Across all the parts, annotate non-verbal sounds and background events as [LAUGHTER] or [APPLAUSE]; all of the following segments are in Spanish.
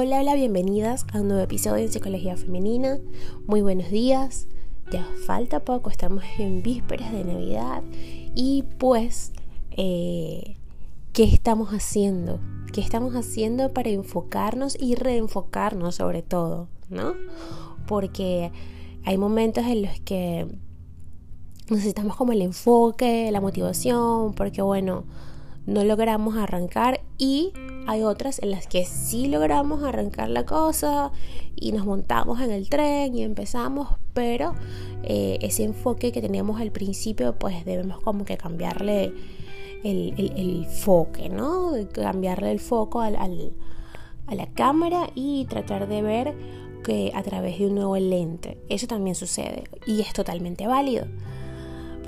Hola, hola, bienvenidas a un nuevo episodio de Psicología Femenina. Muy buenos días. Ya falta poco, estamos en vísperas de Navidad. Y pues, eh, ¿qué estamos haciendo? ¿Qué estamos haciendo para enfocarnos y reenfocarnos sobre todo? ¿No? Porque hay momentos en los que necesitamos como el enfoque, la motivación, porque bueno, no logramos arrancar y hay otras en las que sí logramos arrancar la cosa y nos montamos en el tren y empezamos, pero eh, ese enfoque que teníamos al principio pues debemos como que cambiarle el, el, foque, ¿no? Cambiarle el foco al, a la cámara y tratar de ver que a través de un nuevo lente. Eso también sucede y es totalmente válido.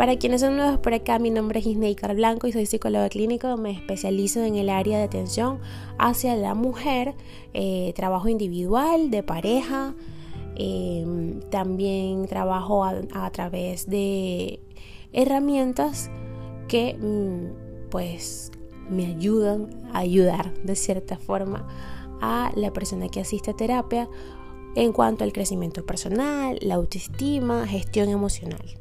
Para quienes son nuevos por acá, mi nombre es Isneikar Blanco y soy psicóloga clínico. Me especializo en el área de atención hacia la mujer, eh, trabajo individual, de pareja. Em, también trabajo a, través de herramientas que mm, pues me ayudan a ayudar de cierta forma a la persona que asiste a terapia en cuanto al crecimiento personal, la autoestima, gestión emocional.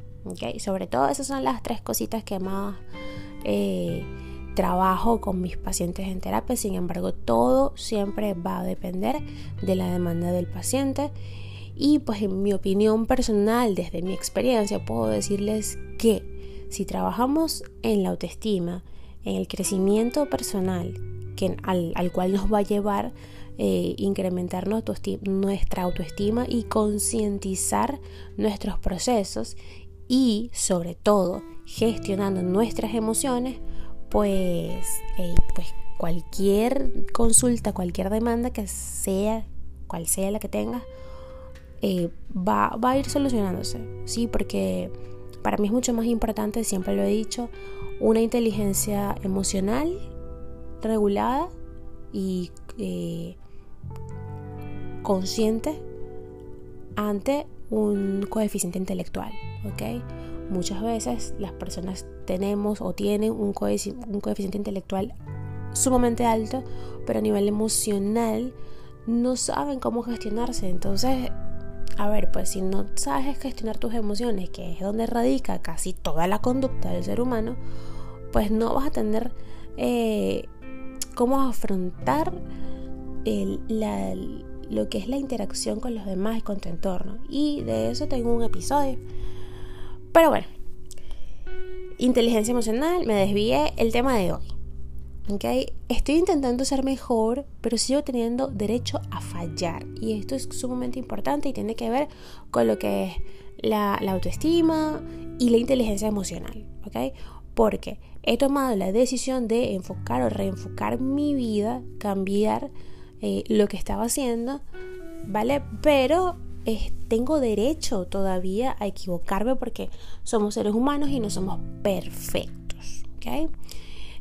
Sobre todo esas son las tres cositas que más eh, trabajo con mis pacientes en terapia. Sin embargo, todo siempre va a depender de la demanda del paciente. Y pues en mi opinión personal, desde mi experiencia, puedo decirles que si trabajamos en la autoestima, en el crecimiento personal, que, al, cual nos va a llevar eh, incrementar nuestra autoestima y concientizar nuestros procesos y sobre todo gestionando nuestras emociones, pues, pues cualquier consulta, cualquier demanda que sea, cual sea la que tengas, eh, va, va, a ir solucionándose, ¿sí? Porque para mí es mucho más importante, siempre lo he dicho, una inteligencia emocional regulada y eh, consciente ante un coeficiente intelectual. ¿ok? Muchas veces las personas tenemos o tienen un, un coeficiente intelectual sumamente alto, pero a nivel emocional no saben cómo gestionarse. Entonces, a ver, pues si no sabes gestionar tus emociones, que es donde radica casi toda la conducta del ser humano, pues no vas a tener eh, cómo afrontar el, la, lo que es la interacción con los demás y con tu entorno. Y de eso tengo un episodio. Pero bueno, inteligencia emocional, me desvié el tema de hoy. ¿okay? Estoy intentando ser mejor, pero sigo teniendo derecho a fallar. Y esto es sumamente importante y tiene que ver con lo que es la, autoestima y la inteligencia emocional. ¿okay? Porque he tomado la decisión de enfocar o reenfocar mi vida, cambiar eh, lo que estaba haciendo, ¿vale? Pero tengo derecho todavía a equivocarme porque somos seres humanos y no somos perfectos, ¿ok?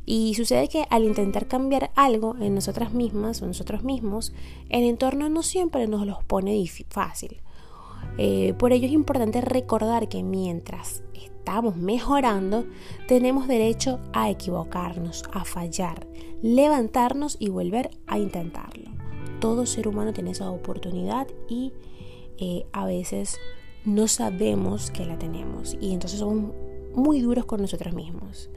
Y sucede que al intentar cambiar algo en nosotras mismas o nosotros mismos, el entorno no siempre nos los pone fácil. Eh, por ello es importante recordar que mientras estamos mejorando, tenemos derecho a equivocarnos, a fallar, levantarnos y volver a intentarlo. Todo ser humano tiene esa oportunidad y eh, a veces no sabemos que la tenemos y entonces somos muy duros con nosotros mismos.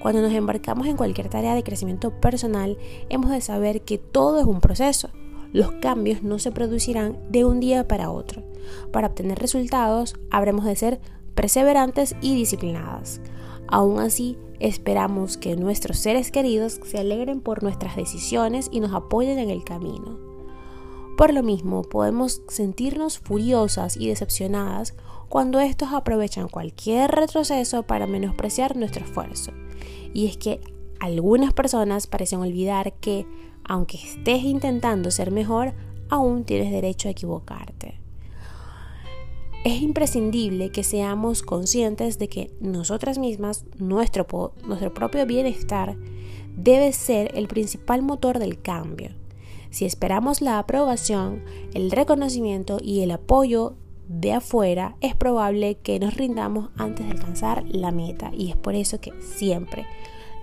Cuando nos embarcamos en cualquier tarea de crecimiento personal, hemos de saber que todo es un proceso. Los cambios no se producirán de un día para otro. Para obtener resultados, habremos de ser perseverantes y disciplinadas. Aún así, esperamos que nuestros seres queridos se alegren por nuestras decisiones y nos apoyen en el camino. Por lo mismo, podemos sentirnos furiosas y decepcionadas cuando estos aprovechan cualquier retroceso para menospreciar nuestro esfuerzo. Y es que algunas personas parecen olvidar que, aunque estés intentando ser mejor, aún tienes derecho a equivocarte. Es imprescindible que seamos conscientes de que nosotras mismas, nuestro, propio bienestar, debe ser el principal motor del cambio. Si esperamos la aprobación, el reconocimiento y el apoyo de afuera, es probable que nos rindamos antes de alcanzar la meta. Y es por eso que siempre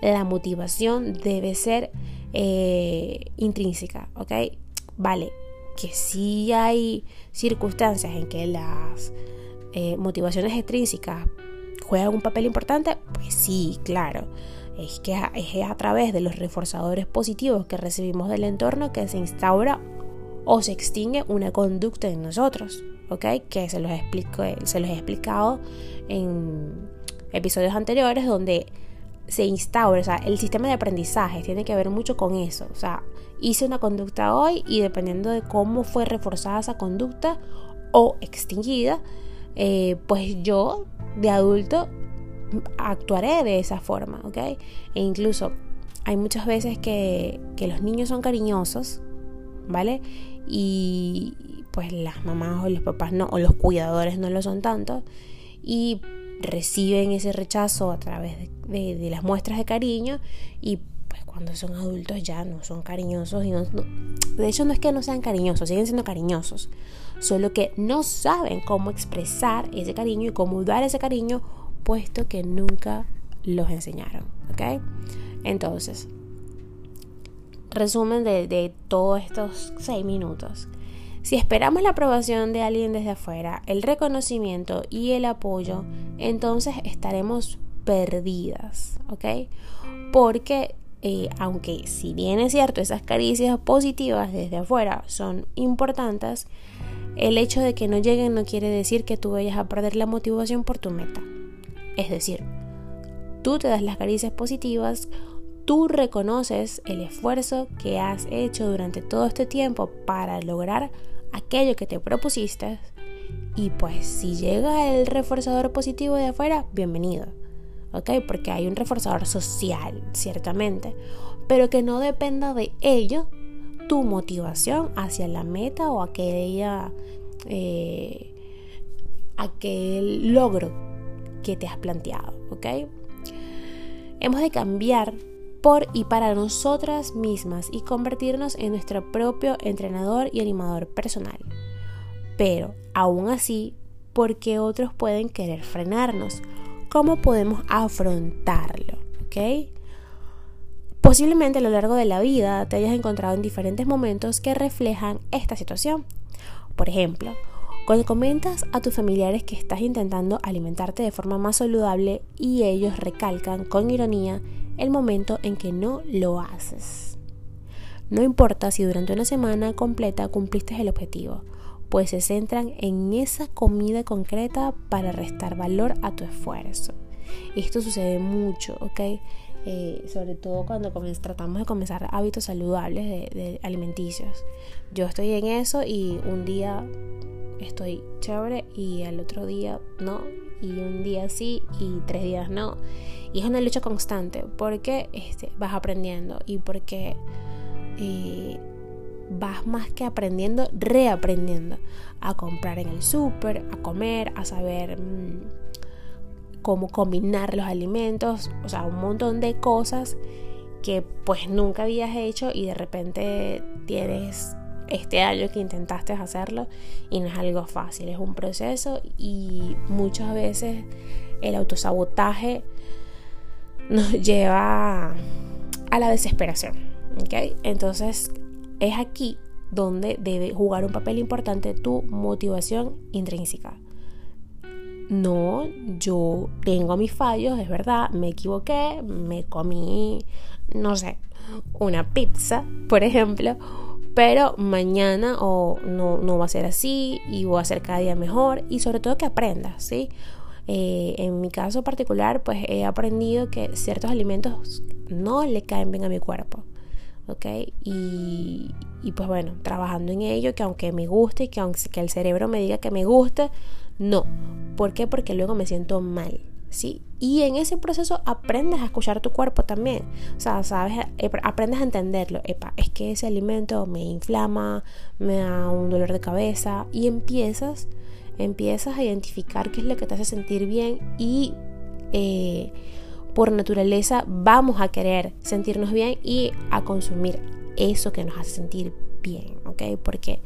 la motivación debe ser eh, intrínseca, ¿ok? vale, que sí hay circunstancias en que las eh, motivaciones extrínsecas juegan un papel importante, pues sí, claro. Es que es a través de los reforzadores positivos que recibimos del entorno que se instaura o se extingue una conducta en nosotros, ¿ok? Que se los, explico, se los he explicado en episodios anteriores donde se instaura, o sea, el sistema de aprendizaje tiene que ver mucho con eso, o sea, hice una conducta hoy y dependiendo de cómo fue reforzada esa conducta o extinguida, eh, pues yo de adulto actuaré de esa forma, ¿ok? E incluso hay muchas veces que, que los niños son cariñosos, ¿vale? Y pues las mamás o los papás no, o los cuidadores no lo son tanto, y reciben ese rechazo a través de, las muestras de cariño y pues cuando son adultos ya no son cariñosos y no, de hecho no es que no sean cariñosos, siguen siendo cariñosos, solo que no saben cómo expresar ese cariño y cómo dar ese cariño puesto que nunca los enseñaron, ¿ok? Entonces, resumen de, de todos estos seis minutos. Si esperamos la aprobación de alguien desde afuera, el reconocimiento y el apoyo, entonces estaremos perdidas, ¿ok? Porque eh, aunque si bien es cierto, esas caricias positivas desde afuera son importantes, el hecho de que no lleguen no quiere decir que tú vayas a perder la motivación por tu meta. Es decir, tú te das las caricias positivas, tú reconoces el esfuerzo que has hecho durante todo este tiempo para lograr aquello que te propusiste y pues si llega el reforzador positivo de afuera, bienvenido. ¿Ok? Porque hay un reforzador social, ciertamente, pero que no dependa de ello tu motivación hacia la meta o aquella, eh, aquel logro que te has planteado. ¿Ok? Hemos de cambiar por y para nosotras mismas y convertirnos en nuestro propio entrenador y animador personal. Pero, aún así, ¿por qué otros pueden querer frenarnos? ¿Cómo podemos afrontarlo? ¿Ok? Posiblemente a lo largo de la vida te hayas encontrado en diferentes momentos que reflejan esta situación. Por ejemplo, cuando comentas a tus familiares que estás intentando alimentarte de forma más saludable y ellos recalcan con ironía el momento en que no lo haces. No importa si durante una semana completa cumpliste el objetivo, pues se centran en esa comida concreta para restar valor a tu esfuerzo. Esto sucede mucho, ¿ok? Eh, sobre todo cuando tratamos de comenzar hábitos saludables de, alimenticios. Yo estoy en eso y un día estoy chévere y al otro día no, y un día sí y tres días no. Y es una lucha constante porque este, vas aprendiendo y porque eh, vas más que aprendiendo, reaprendiendo a comprar en el súper, a comer, a saber mm, cómo combinar los alimentos, o sea, un montón de cosas que pues nunca habías hecho y de repente tienes este año que intentaste hacerlo y no es algo fácil, es un proceso y muchas veces el autosabotaje nos lleva a la desesperación. ¿okay? Entonces es aquí donde debe jugar un papel importante tu motivación intrínseca. No, yo tengo mis fallos, es verdad, me equivoqué, me comí, no sé, una pizza, por ejemplo, pero mañana o no, no va a ser así y voy a ser cada día mejor y sobre todo que aprendas, ¿sí? Eh, en mi caso particular, pues he aprendido que ciertos alimentos no le caen bien a mi cuerpo. ¿Ok? Y, pues bueno, trabajando en ello, que aunque me guste, que aunque que el cerebro me diga que me guste, no. ¿Por qué? Porque luego me siento mal, ¿sí? Y en ese proceso aprendes a escuchar tu cuerpo también. O sea, sabes, eh, aprendes a entenderlo. Epa, es que ese alimento me inflama, me da un dolor de cabeza y empiezas empiezas a identificar qué es lo que te hace sentir bien y eh, por naturaleza vamos a querer sentirnos bien y a consumir eso que nos hace sentir bien, ¿ok? Porque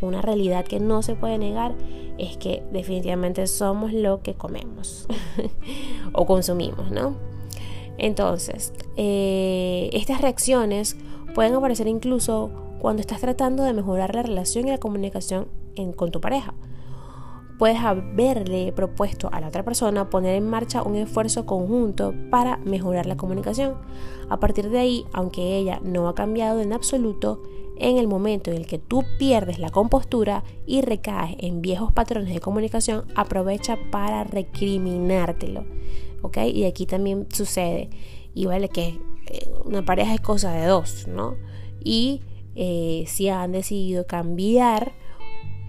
una realidad que no se puede negar es que definitivamente somos lo que comemos [LAUGHS] o consumimos, ¿no? Entonces, eh, estas reacciones pueden aparecer incluso cuando estás tratando de mejorar la relación y la comunicación con tu pareja. Puedes haberle propuesto a la otra persona poner en marcha un esfuerzo conjunto para mejorar la comunicación. A partir de ahí, aunque ella no ha cambiado en absoluto, en el momento en el que tú pierdes la compostura y recaes en viejos patrones de comunicación, aprovecha para recriminártelo. ¿Ok? Y aquí también sucede. Y vale que eh, una pareja es cosa de dos, ¿no? Y eh, si han decidido cambiar,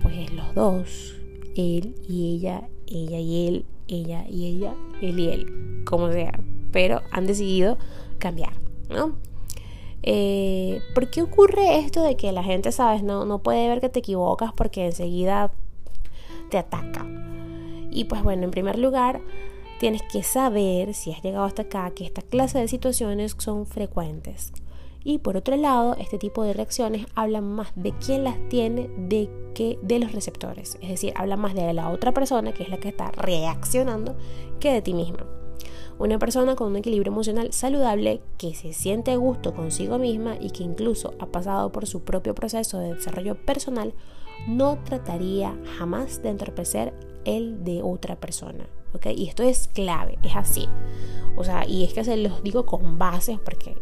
pues los dos, él y ella, ella y él, ella y ella, él y él, como sea, pero han decidido cambiar, ¿no? Eh, ¿Por qué ocurre esto de que la gente, sabes, no, no puede ver que te equivocas porque enseguida te ataca? Y pues bueno, en primer lugar, tienes que saber, si has llegado hasta acá, que esta clase de situaciones son frecuentes. Y por otro lado, este tipo de reacciones hablan más de quién las tiene de que de los receptores. Es decir, hablan más de la otra persona, que es la que está reaccionando, que de ti misma. Una persona con un equilibrio emocional saludable que se siente a gusto consigo misma y que incluso ha pasado por su propio proceso de desarrollo personal, no trataría jamás de entorpecer el de otra persona. ¿ok? Y esto es clave, es así. O sea, y es que se los digo con bases porque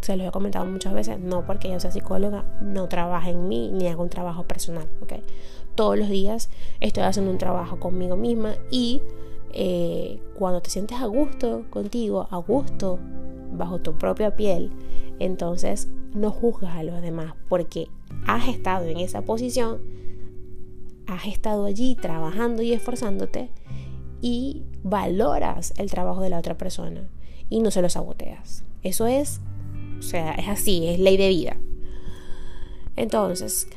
se los he comentado muchas veces, no porque yo sea psicóloga, no trabaja en mí ni hago un trabajo personal. Todos los días estoy haciendo un trabajo conmigo misma y eh, cuando te sientes a gusto contigo, a gusto bajo tu propia piel, entonces no juzgas a los demás porque has estado en esa posición, has estado allí trabajando y esforzándote y valoras el trabajo de la otra persona y no se lo saboteas. Eso es o sea, es así, es ley de vida. Entonces,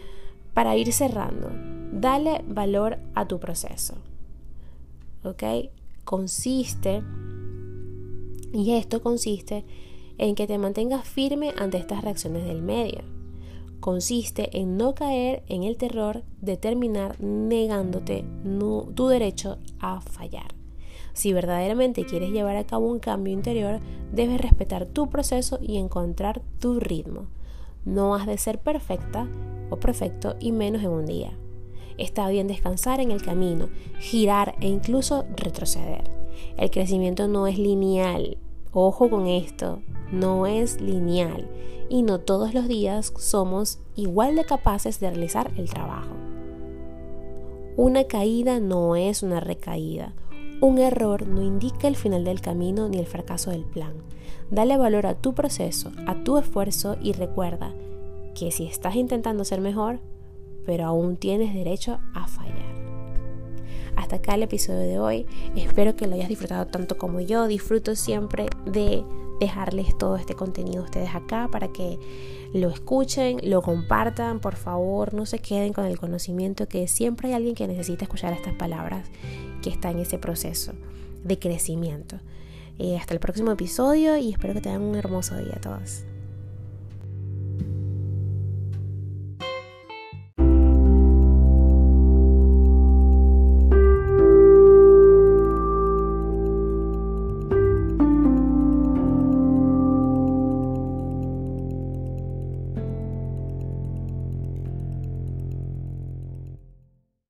para ir cerrando, dale valor a tu proceso. ¿Ok? Consiste, y esto consiste en que te mantengas firme ante estas reacciones del medio. Consiste en no caer en el terror de terminar negándote tu derecho a fallar. Si verdaderamente quieres llevar a cabo un cambio interior, debes respetar tu proceso y encontrar tu ritmo. No has de ser perfecta o perfecto y menos en un día. Está bien descansar en el camino, girar e incluso retroceder. El crecimiento no es lineal. Ojo con esto, no es lineal y no todos los días somos igual de capaces de realizar el trabajo. Una caída no es una recaída. Un error no indica el final del camino ni el fracaso del plan. Dale valor a tu proceso, a tu esfuerzo y recuerda que si estás intentando ser mejor, pero aún tienes derecho a fallar. Hasta acá el episodio de hoy. Espero que lo hayas disfrutado tanto como yo. Disfruto siempre de dejarles todo este contenido a ustedes acá para que lo escuchen, lo compartan, por favor, no se queden con el conocimiento que siempre hay alguien que necesita escuchar estas palabras que está en ese proceso de crecimiento. Eh, hasta el próximo episodio y espero que tengan un hermoso día a todos.